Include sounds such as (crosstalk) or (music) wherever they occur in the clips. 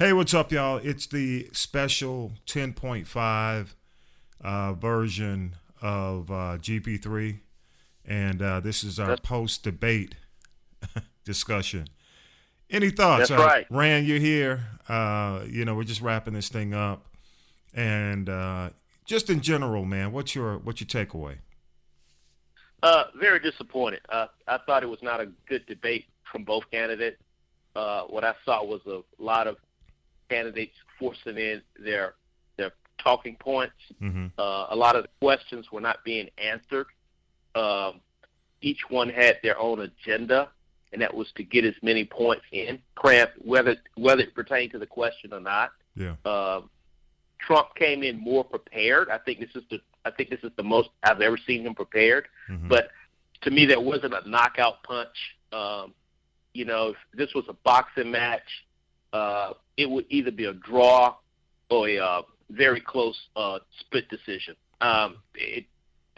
Hey, what's up, y'all? It's the special 10.5 uh, version of uh, GP3, and uh, this is our post debate (laughs) discussion. Any thoughts? That's right. Rand, you're here. Uh, you know, we're just wrapping this thing up, and uh, just in general, man, what's your what's your takeaway? Uh, very disappointed. Uh, I thought it was not a good debate from both candidates. Uh, what I saw was a lot of candidates forcing in their their talking points. Mm-hmm. Uh, a lot of the questions were not being answered. Um, each one had their own agenda, and that was to get as many points in. Cramp, whether whether it pertained to the question or not. Yeah. Um, Trump came in more prepared. I think this is the I think this is the most I've ever seen him prepared. Mhm. But to me, there wasn't a knockout punch. Um, you know, if this was a boxing match, uh, it would either be a draw or a uh, very close uh, split decision. Um, it,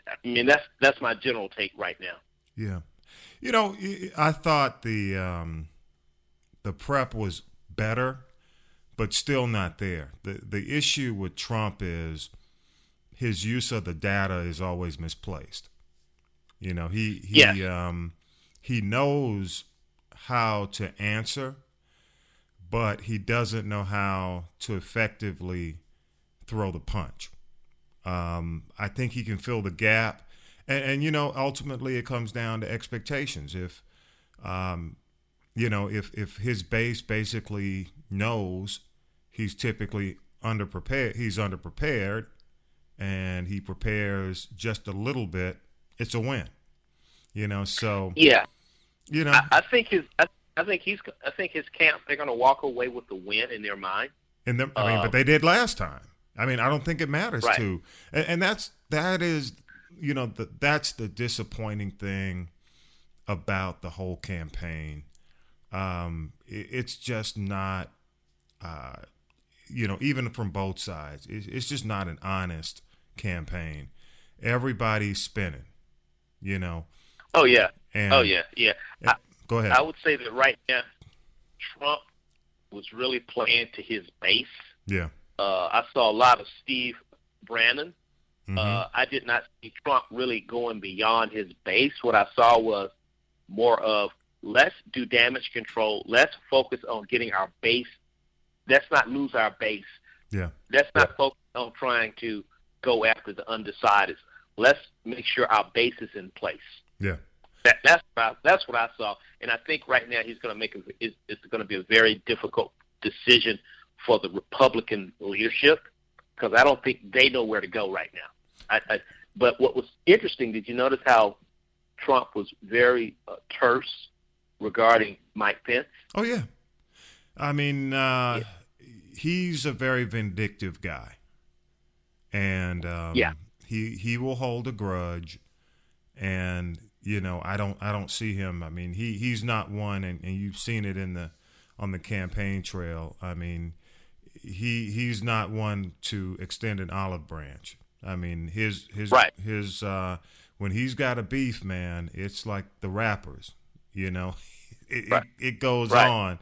I mean, that's that's my general take right now. Yeah, you know, I thought the um, the prep was better, but still not there. the The issue with Trump is his use of the data is always misplaced. You know, he he um, he knows how to answer, but he doesn't know how to effectively throw the punch. Um, I think he can fill the gap, and, and you know, ultimately, it comes down to expectations. If um, you know, if if his base basically knows he's typically underprepared, he's underprepared, and he prepares just a little bit, it's a win. You know, so Yeah, you know, I, I think his I, I think he's I think his camp they're going to walk away with the win in their mind. And I mean, Uh, but they did last time. I mean, I don't think it matters Right. to, and, and that's that is, you know, the, that's the disappointing thing about the whole campaign. Um, it, it's just not, uh, you know, even from both sides, it, it's just not an honest campaign. Everybody's spinning, you know. Oh yeah, And oh yeah, yeah. I, Go ahead. I would say that right now, Trump was really playing to his base. yeah. Uh, I saw a lot of Steve Bannon. Mhm. Uh, I did not see Trump really going beyond his base. What I saw was more of let's do damage control. Let's focus on getting our base. Let's not lose our base. yeah. Let's not focus on trying to go after the undecideds. Let's make sure our base is in place. Yeah. That, that's what I, that's what I saw, and I think right now he's going to make a, it's, it's going to be a very difficult decision for the Republican leadership because I don't think they know where to go right now. I, I, but what was interesting, did you notice how Trump was very uh, terse regarding Mike Pence? Oh yeah, I mean, uh, he's a very vindictive guy, and um, Yeah. he he will hold a grudge, and you know, I don't I don't see him. I mean, he he's not one, and, and you've seen it in the on the campaign trail. I mean, he he's not one to extend an olive branch. I mean, his his Right. his uh, when he's got a beef, man, it's like the rappers. You know, (laughs) it Right. it, it goes Right. on,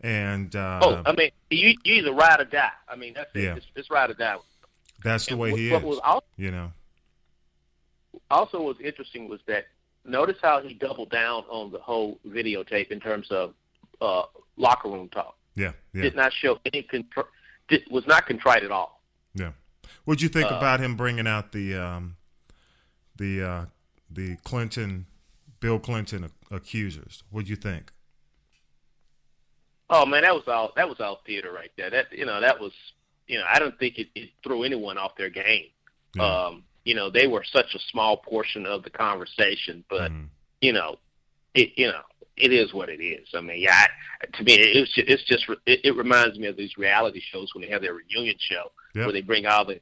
and uh, oh, I mean, you you either ride or die. I mean, that's it. It's, it's ride or die. that's the And way what, he is. also You know, also was interesting was that notice how he doubled down on the whole videotape in terms of uh, locker room talk. yeah, yeah, Did not show any contr- did, was not contrite at all. yeah. What'd you think Uh, about him bringing out the um, the uh, the Clinton, Bill Clinton ac- accusers? What'd you think? Oh man, that was all that was all theater right there. That you know that was you know I don't think it, it threw anyone off their game. Yeah. Um, you know they were such a small portion of the conversation, but Mhm. you know it you know it is what it is. I mean, yeah, I, to me it's just, it's just it, it reminds me of these reality shows when they have their reunion show Yep. where they bring all the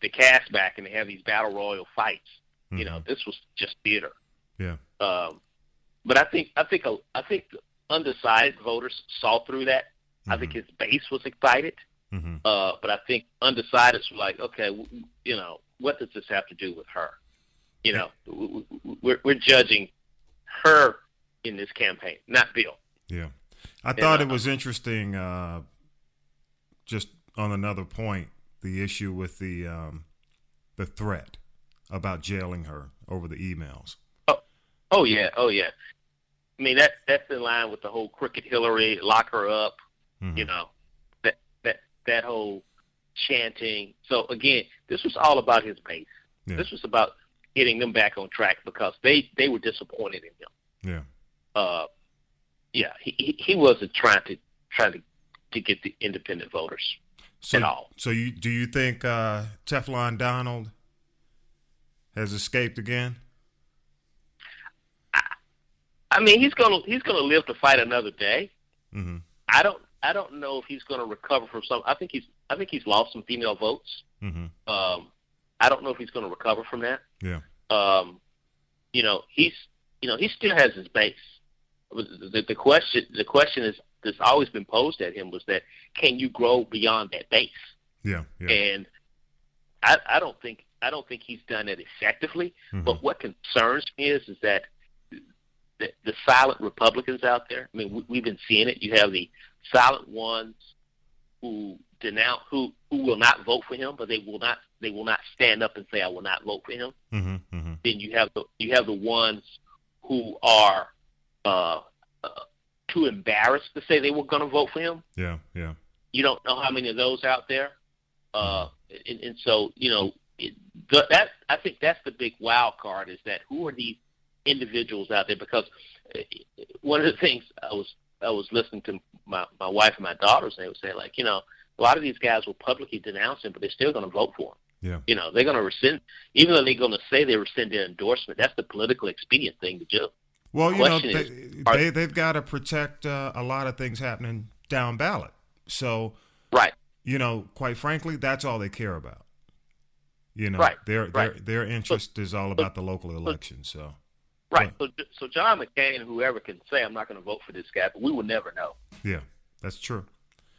the cast back and they have these battle royal fights. You know, Mhm. this was just theater. Yeah. Um, but I think I think a, I think undecided voters saw through that. I think his base was excited, hmm uh, but I think undecideds were like, okay, you know, what does this have to do with her? You know, we're we're judging her in this campaign, not Bill. Yeah, I thought uh, it was interesting. Uh, just on another point, the issue with the um, the threat about jailing her over the emails. Oh, oh yeah, oh yeah. I mean that that's in line with the whole crooked Hillary, lock her up. Mm-hmm. You know, that that that whole chanting. So again, this was all about his base. Yeah. This was about getting them back on track because they they were disappointed in him. Yeah. Uh, yeah. He he wasn't trying to trying to to get the independent voters so, at all. So you do you think uh, Teflon Donald has escaped again? I, I mean, he's gonna he's gonna live to fight another day. Mm-hmm. I don't I don't know if he's going to recover from some. I think he's I think he's lost some female votes. Mm-hmm. Um, I don't know if he's going to recover from that. Yeah. Um, you know, he's you know he still has his base. The, the question the question is that's always been posed at him was that can you grow beyond that base? Yeah. yeah. And I I don't think I don't think he's done it effectively. Mm-hmm. But what concerns me is is that the, the silent Republicans out there. I mean, we, we've been seeing it. You have the silent ones who denounce who who will not vote for him, but they will not they will not stand up and say I will not vote for him. Mm-hmm, mm-hmm. Then you have the you have the ones who are uh, uh, too embarrassed to say they were going to vote for him. Yeah, yeah. You don't know how many of those out there, uh, mm-hmm. and, and so you know it, the, that I think that's the big wild card is that who are these individuals out there? Because uh, one of the things I was I was listening to my my wife and my daughters, and they would say like, you know, a lot of these guys will publicly denounce him, but they're still going to vote for him. Yeah. You know, they're going to rescind, even though they're going to say they rescind their endorsement. That's the political expedient thing to do. Well, you know, they, is, are, they they've got to protect uh, a lot of things happening down ballot. So, right. You know, quite frankly, that's all they care about. You know, right. their right. their their interest is all about the local election. So. Right. So, so John McCain, whoever can say, I'm not going to vote for this guy, but we will never know. Yeah, that's true.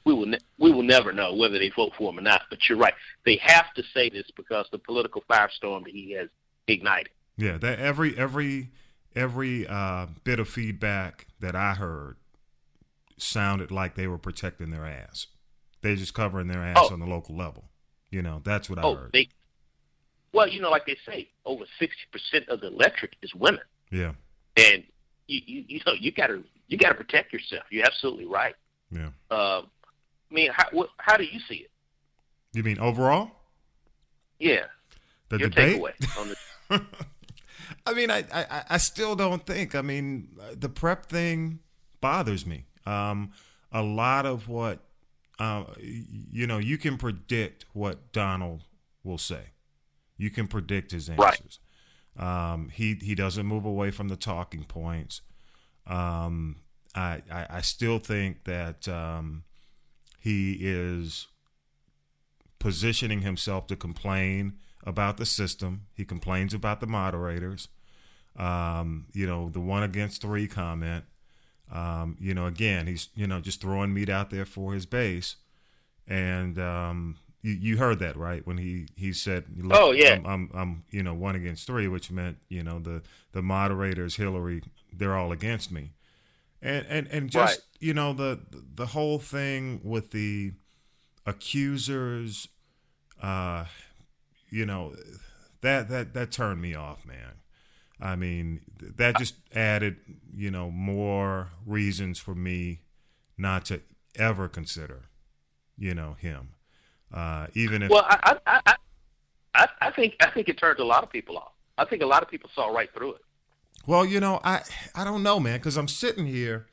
We will, ne- we will never know whether they vote for him or not. But you're right; they have to say this because the political firestorm that he has ignited. Yeah, that every every every uh, bit of feedback that I heard sounded like they were protecting their ass. They're just covering their ass oh. on the local level. You know, that's what oh, I heard. They, well, you know, like they say, over sixty percent of the electric is women. Yeah. And you you, you know you gotta you gotta protect yourself. You're absolutely right. Yeah. Um, I mean, how what, how do you see it? You mean overall? Yeah. The Your debate. Takeaway the- (laughs) I mean, I, I I still don't think. I mean, the prep thing bothers me. Um, a lot of what, uh, you know, you can predict what Donald will say. You can predict his answers. Right. Um, he he doesn't move away from the talking points. Um, I, I, I still think that um, he is positioning himself to complain about the system. He complains about the moderators. Um, you know, the one against three comment. Um, you know, again, he's you know just throwing meat out there for his base, and um, you, you heard that right when he he said, "Oh yeah, I'm, I'm, I'm you know one against three, which meant you know the the moderators, Hillary, they're all against me, and and and just right. you know the the whole thing with the accusers, uh, you know that that that turned me off, man. I mean, that just added, you know, more reasons for me not to ever consider, you know, him. Uh, even if well, I, I, I, I think I think it turned a lot of people off. I think a lot of people saw right through it. Well, you know, I I don't know, man, because I'm sitting here,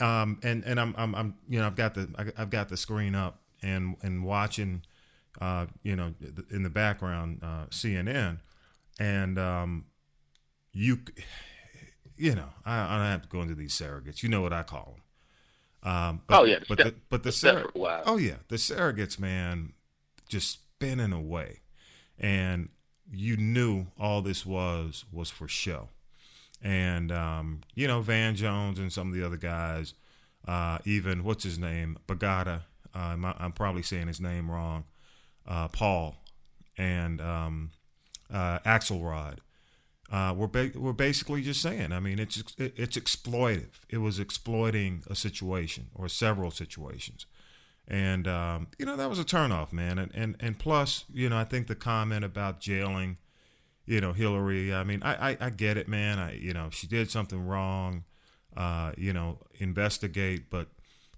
um, and and I'm I'm, I'm you know I've got the I've got the screen up and and watching, uh, you know, in the background uh, CNN, and um, you, you know, I, I don't have to go into these surrogates. You know what I call them. Um, but, oh yeah, but the, but the sur- oh yeah, the surrogates, man, just spinning away, and you knew all this was was for show, and um, you know Van Jones and some of the other guys, uh, even what's his name, Bagata, uh, I'm, I'm, probably saying his name wrong, uh, Paul, and um, uh, Axelrod uh, we're ba- we're basically just saying. I mean, it's it's exploitive. It was exploiting a situation or several situations, And um, you know that was a turnoff, man. And and and plus, you know, I think the comment about jailing, you know, Hillary. I mean, I I, I get it, man. I you know she did something wrong. Uh, you know, investigate, but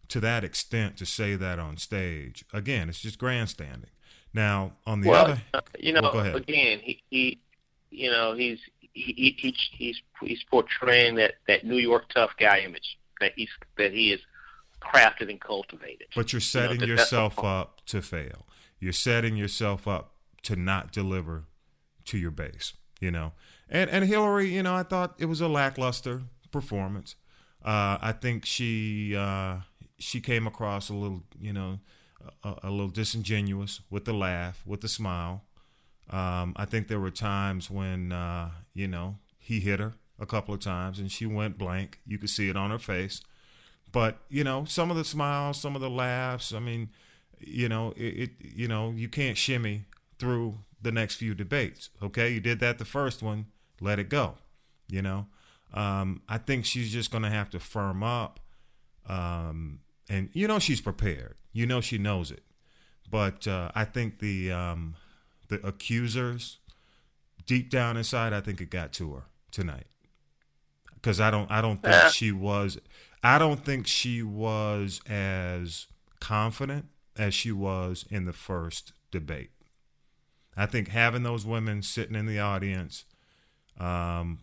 to that extent, to say that on stage, again, it's just grandstanding. Now, on the well, other, you know, well, go ahead. again, he, he, you know, he's he, he he's he's portraying that that New York tough guy image that he's that he is crafted and cultivated. But you're setting you know, yourself up to fail. You're setting yourself up to not deliver to your base. You know, and and Hillary, you know, I thought it was a lackluster performance. Uh, I think she uh, she came across a little, you know, a, a, little disingenuous with the laugh, with the smile. Um, I think there were times when, uh, you know, he hit her a couple of times and she went blank. You could see it on her face. But you know, some of the smiles, some of the laughs. I mean, you know, it, it you know, you can't shimmy through the next few debates. Okay, you did that the first one. Let it go. You know, um, I think she's just going to have to firm up. Um, and you know she's prepared. You know she knows it. But uh, I think the um, the accusers, deep down inside, I think it got to her tonight. Because I don't I don't think yeah. she was I don't think she was as confident as she was in the first debate. I think having those women sitting in the audience um,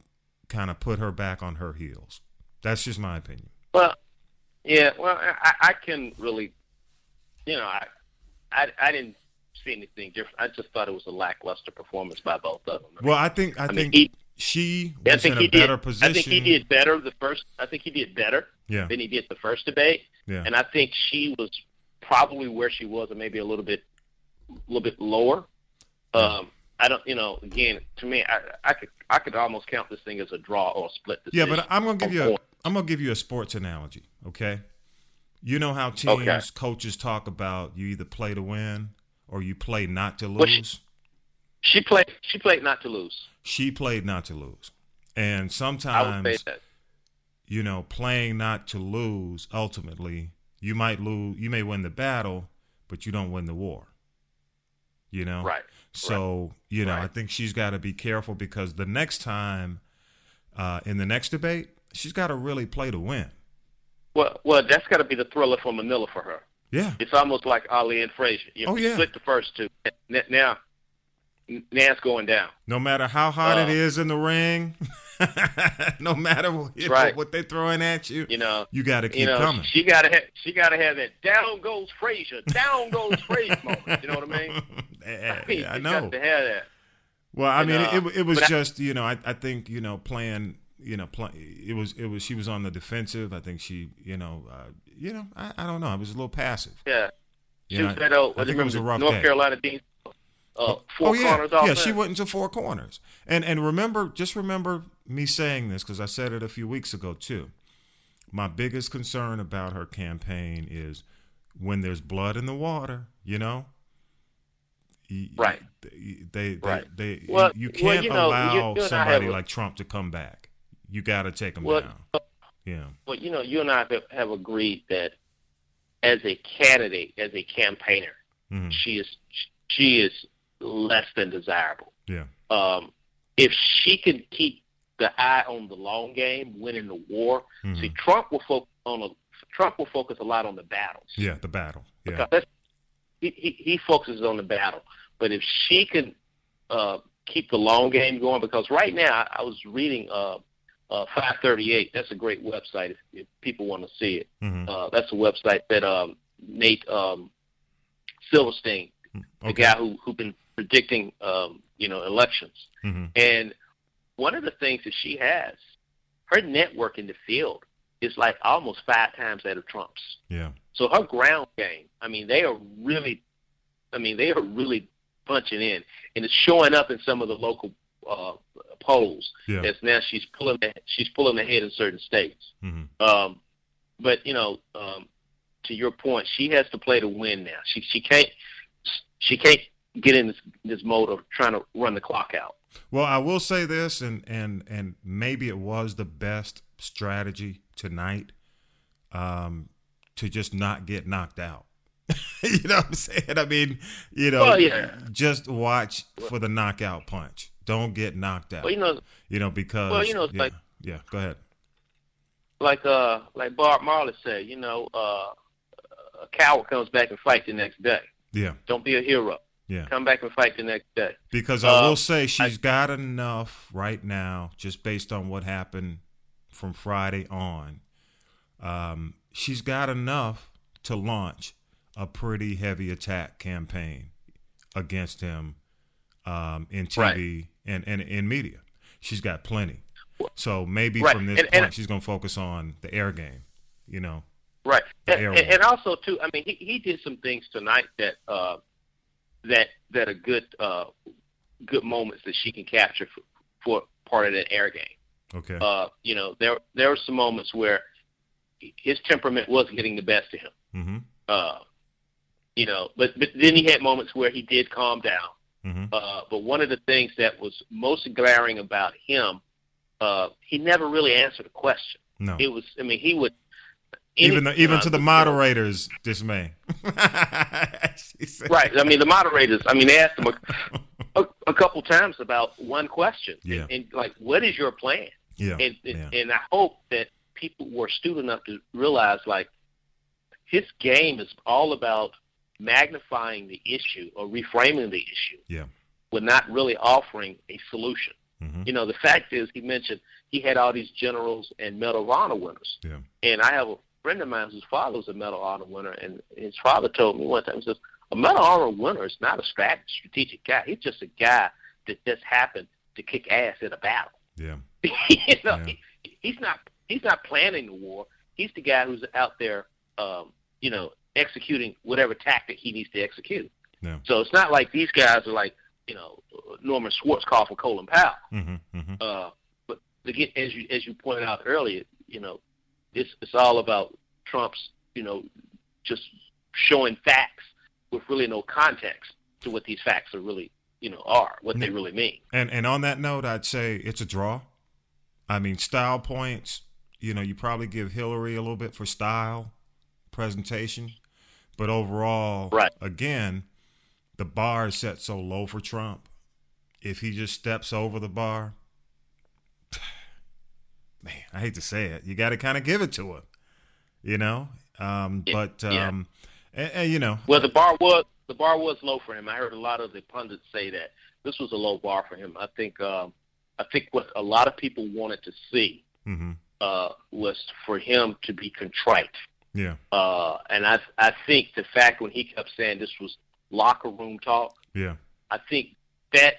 kind of put her back on her heels. That's just my opinion. Well, yeah, well, I, I can really, you know, I, I, I didn't see anything different. I just thought it was a lackluster performance by both of them. I mean, well, I think I, I think mean, he, she was I think in he a better did, position. I think he did better the first. I think he did better yeah. than he did the first debate. Yeah. And I think she was probably where she was, or maybe a little bit, a little bit lower. Um, I don't, you know, again, to me, I, I could, I could almost count this thing as a draw or a split decision. Yeah, but I'm gonna give you, a, I'm gonna give you a sports analogy. Okay, you know how teams, okay. coaches talk about you either play to win or you play not to lose. Well, she, she played, she played not to lose. She played not to lose, and sometimes, you know, playing not to lose. Ultimately, you might lose, you may win the battle, but you don't win the war. You know, right? So, right. you know, right. I think she's got to be careful because the next time uh, in the next debate, she's got to really play to win. Well, well, that's got to be the Thrilla for Manila for her. Yeah. It's almost like Ali and Frazier. You oh, yeah. split the first two. Now, now it's going down. No matter how hot uh, it is in the ring, (laughs) no matter you right. know, what they're throwing at you, you know, you got to keep you know, coming. She got to have, she got to have that down goes Frazier, down goes Frazier moment. You know what I mean? (laughs) I, mean, I know. Got to have that. Well, I mean, uh, it, it was just you know, I, I think you know, playing you know, play, it was it was she was on the defensive. I think she, you know, uh, you know, I, I don't know. I was a little passive. Yeah, You she know, was at uh, I think it was a rough North day. Carolina team. Uh, four oh yeah, corners yeah. offense. She went into four corners, and and remember, just remember me saying this because I said it a few weeks ago too. My biggest concern about her campaign is when there's blood in the water. You know, Right. They, they, Right. they, they Well- you well, can't you know, allow you- I somebody a- like Trump to come back. You got to take them Well, down. Yeah. Well, you know, you and I have, have agreed that as a candidate, as a campaigner, hmm she is she is less than desirable. Yeah. Um, if she can keep the eye on the long game, winning the war. Mhm. See, Trump will focus on a Trump will focus a lot on the battles. Yeah. The battle. Yeah. He, he he focuses on the battle. But if she can uh, keep the long game going, because right now I, I was reading uh, uh, 538. That's a great website if, if people want to see it. hmm Uh, that's a website that um, Nate um, Silverstein, the guy who who been predicting um, you know elections, hmm and one of the things that she has, her network in the field is like almost five times that of Trump's. Yeah. So her ground game, I mean, they are really, I mean, they are really punching in, and it's showing up in some of the local uh, polls. Yeah. As now she's pulling, she's pulling ahead in certain states. hmm Um, but you know, um, to your point, she has to play to win now. She she can't she can't get in this this mode of trying to run the clock out. Well, I will say this, and and and maybe it was the best strategy tonight, um, to just not get knocked out. (laughs) you know what I'm saying? I mean, you know, Well, yeah. just watch for the knockout punch. Don't get knocked out. Well, you know, you know because Well, you know, yeah, like- yeah. Go ahead. like uh, like Bob Marley said, you know, uh, a coward comes back and fight the next day. Yeah, Don't be a hero. yeah. Come back and fight the next day. Because I will Um, say she's got enough right now, just based on what happened from Friday on. Um, she's got enough to launch a pretty heavy attack campaign against him um, in TV and, and in media. She's got plenty. So maybe Right. from this And- point, and- she's going to focus on the air game. You know, Right, and, and, and also too. I mean, he he did some things tonight that uh, that that are good uh, good moments that she can capture for, for part of that air game. okay, Uh, you know, there there were some moments where his temperament was getting the best of him. mm-hmm, Uh, you know, but but then he had moments where he did calm down. mm-hmm, Uh, but one of the things that was most glaring about him, uh, he never really answered a question. no, It was, I mean, he would even the, even to the moderators' dismay. (laughs) Right. I mean, the moderators. I mean, they asked him a, (laughs) a, a couple times about one question. Yeah. And, and like, what is your plan? Yeah, And and, yeah. and I hope that people were astute enough to realize, like, his game is all about magnifying the issue or reframing the issue. Yeah. With not really offering a solution. hmm You know, the fact is, he mentioned he had all these generals and Medal of Honor winners. Yeah. And I have a friend of mine whose father was a Medal of Honor winner, and his father told me one time, he says, a Medal of Honor winner is not a strat- strategic guy. He's just a guy that just happened to kick ass in a battle. Yeah. (laughs) you know, Yeah. he, he's not he's not planning the war. He's the guy who's out there, um, you know, executing whatever tactic he needs to execute. Yeah. So it's not like these guys are like, you know, Norman Schwarzkopf or Colin Powell. hmm hmm Uh, but again, as you as you pointed out earlier, you know, it's it's all about Trump's, you know, just showing facts with really no context to what these facts are really, you know, are what they really mean. And and on that note, I'd say it's a draw. I mean, style points. You know, you probably give Hillary a little bit for style, presentation, but overall, Right. Again, the bar is set so low for Trump. If he just steps over the bar, (sighs) man, I hate to say it, you got to kind of give it to him. You know, um, Yeah, but yeah. um, and, and, you know, Well, the bar was the bar was low for him. I heard a lot of the pundits say that this was a low bar for him. I think um, I think what a lot of people wanted to see hmm uh, was for him to be contrite. Yeah, Uh, and I I think the fact when he kept saying this was locker room talk, yeah. I think that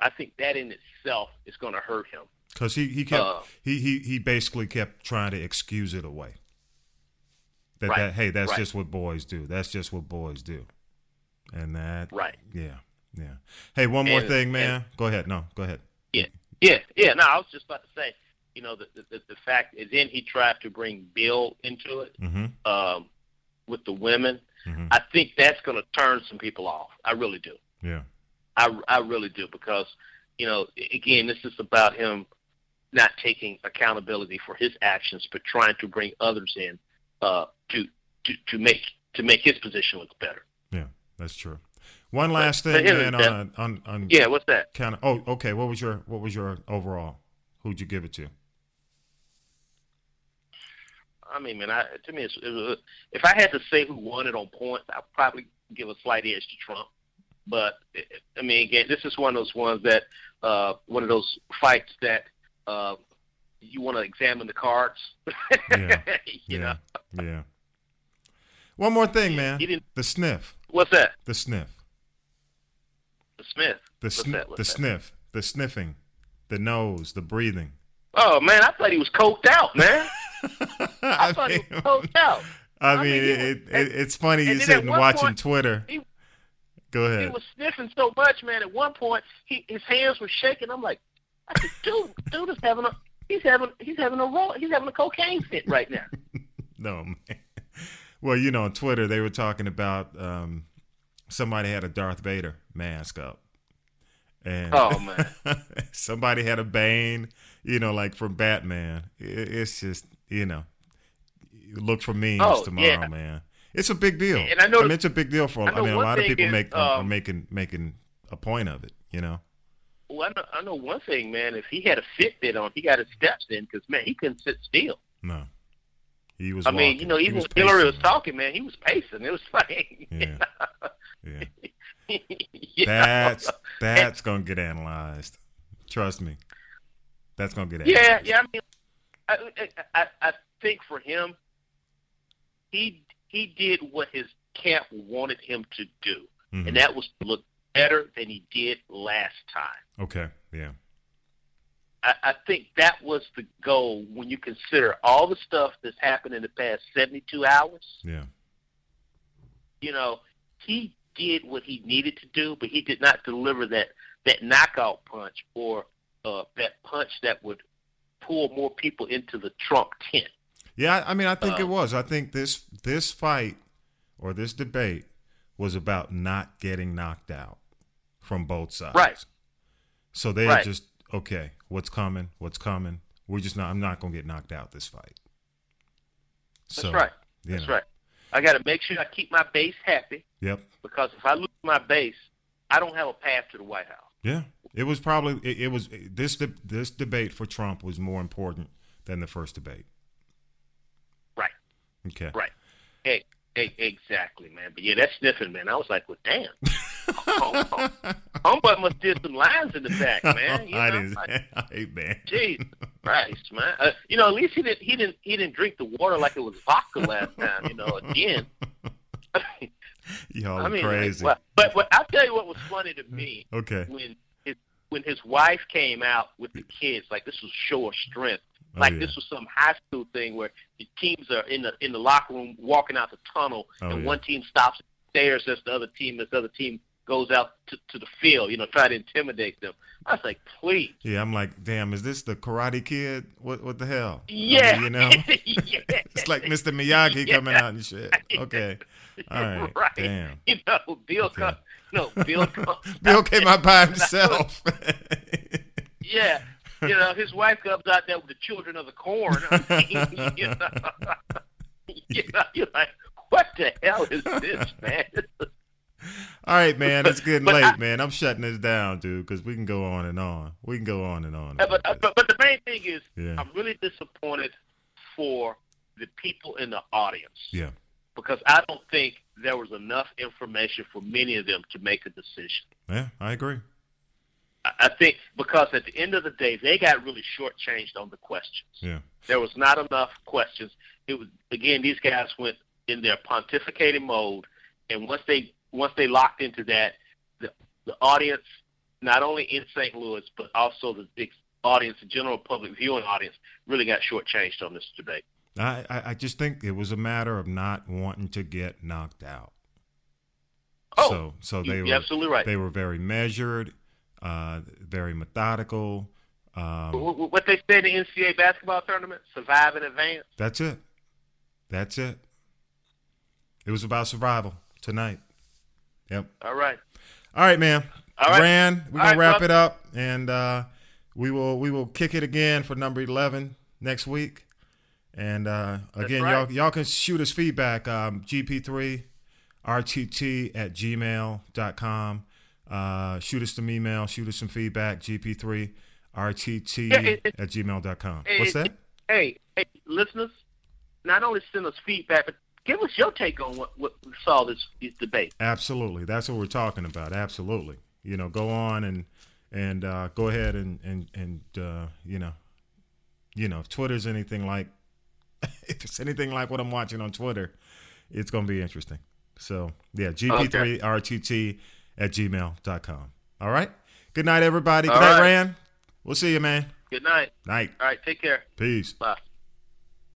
I think that in itself is going to hurt him. Because he, he kept Uh, he, he he basically kept trying to excuse it away. That Right, that hey, that's right. just what boys do. That's just what boys do. And that Right. yeah, yeah. Hey, one more And- thing, man. go ahead. No, go ahead. Yeah, yeah, yeah. No, I was just about to say, you know, the the, the fact is then he tried to bring Bill into it Mm-hmm. um, with the women. hmm I think that's going to turn some people off. I really do. Yeah. I, I really do because, you know, again, this is about him not taking accountability for his actions, but trying to bring others in uh, to, to to make to make his position look better. Yeah. That's true. One last but thing, man. On on, on Yeah, what's that? kind of. Oh, okay. What was your what was your overall? Who'd you give it to? I mean, man, I, to me, it's, it was, if I had to say who won it on points, I'd probably give a slight edge to Trump. But I mean, again, this is one of those ones that uh, one of those fights that uh, you want to examine the cards. Yeah. (laughs) you yeah. know, Yeah. One more thing, man. he didn't. The sniff. What's that? The sniff. The Smith. The sn- the that? sniff. The sniffing. The nose. The breathing. Oh man, I thought he was coked out, man. I, (laughs) I thought he was coked out. I I mean, mean, it, it, it's funny you sitting watching point, Twitter. he- Go ahead. He was sniffing so much, man. At one point, he his hands were shaking. I'm like, I said, dude, dude is having a he's having he's having a roll he's having a cocaine fit right now. (laughs) No, man. Well, you know, on Twitter they were talking about um, somebody had a Darth Vader mask up, and Oh, man. (laughs) somebody had a Bane, you know, like from Batman. It, it's just, you know, look for memes Oh, tomorrow, yeah. man. It's a big deal, And I know- I mean, it's a big deal for. I, I mean, a lot of people is, make are um, making making a point of it. You know. Well, I know, I know one thing, man. If he had a Fitbit on, he got his steps in because man, he couldn't sit still. No, he was. I mean, you know, even when Hillary was talking, man, he was pacing. It was like, (laughs) Yeah. Yeah. (laughs) (laughs) know? That's that's gonna get analyzed. Trust me. That's gonna get analyzed. yeah. yeah. I mean, I, I, I think for him, he he did what his camp wanted him to do, Mhm. and that was to look better than he did last time. Okay. Yeah. I, I think that was the goal when you consider all the stuff that's happened in the past 72 hours. Yeah. You know, he did what he needed to do, but he did not deliver that that knockout punch or uh, that punch that would pull more people into the Trump tent. Yeah, I mean, I think it Um, was. I think this this fight or this debate was about not getting knocked out from both sides. Right. So they Right. just okay, what's coming? What's coming? We're just not. I'm not gonna get knocked out this fight. That's So, right. you That's know, right. I got to make sure I keep my base happy Yep. because if I lose my base, I don't have a path to the White House. Yeah. It was probably it, it was this this debate for Trump was more important than the first debate. Right. Okay. Right. Hey, hey, exactly, man. But yeah, that's sniffing, man. I was like, well, damn. (laughs) Oh, (laughs) Homeboy must did some lines in the back, man. You (laughs) I know? didn't. Like, (laughs) hey man. Jeez, Christ, man. Uh, you know, at least he didn't. He didn't. He didn't drink the water like it was vodka last time. You know, again. Y'all I mean, crazy. Like, but but I'll tell you what was funny to me okay. when his when his wife came out with the kids. Like this was show of strength. Oh, Like yeah. this was some high school thing where the teams are in the in the locker room walking out the tunnel, Oh, and yeah. one team stops stares as the other team, as the other team goes out to, to the field. You know, try to intimidate them. I was like, please. Yeah, I'm like, damn, is this the Karate Kid? What what the hell? I mean, Yeah, you know, yeah. (laughs) (laughs) it's like Mr. Miyagi coming out and shit. (laughs) Okay, all right, right. damn. You know, Bill. Okay. Come, no, Bill. Bill came out by himself. Yeah. You know, his wife comes out there with the children of the corn. I mean, you know, you know, you're like, what the hell is this, man? All right, man, it's getting But late, I- man. I'm shutting this down, dude, because we can go on and on. We can go on and on. but, uh, but but the main thing is, Yeah. I'm really disappointed for the people in the audience yeah, because I don't think there was enough information for many of them to make a decision. yeah, I agree. I I think because at the end of the day, they got really shortchanged on the questions. Yeah, There was not enough questions. It was again, these guys went in their pontificating mode, and once they once they locked into that, the the audience, not only in St. Louis but also the big audience, the general public viewing audience, really got shortchanged on this debate. I, I just think it was a matter of not wanting to get knocked out. Oh, so so they You're were absolutely right. they were very measured, uh, very methodical. Um, Wh- wh- what they say in the NCAA basketball tournament: survive in advance. That's it. That's it. It was about survival tonight. Yep. All right. All right, man. All right. Rand, we're All gonna right, wrap brother. it up, and uh, we will we will kick it again for number eleven next week. And uh, again, right. y'all y'all can shoot us feedback. Um, GP3 RTT at gmail.com. Uh, shoot us some email. Shoot us some feedback. GP3 RTT Yeah, it- it- at gmail.com. What's that? Hey, hey, listeners, not only send us feedback, but give us your take on what, what we saw this, this debate. Absolutely, that's what we're talking about. Absolutely, you know, go on and and uh, go ahead and and and uh, you know, you know, if Twitter's anything like (laughs) if it's anything like what I'm watching on Twitter, it's gonna be interesting. So yeah, gp3rtt at gmail.com. All right. Good night, everybody. Good All night, right. Rand. We'll see you, man. Good night. Night. All right, take care. Peace. Bye.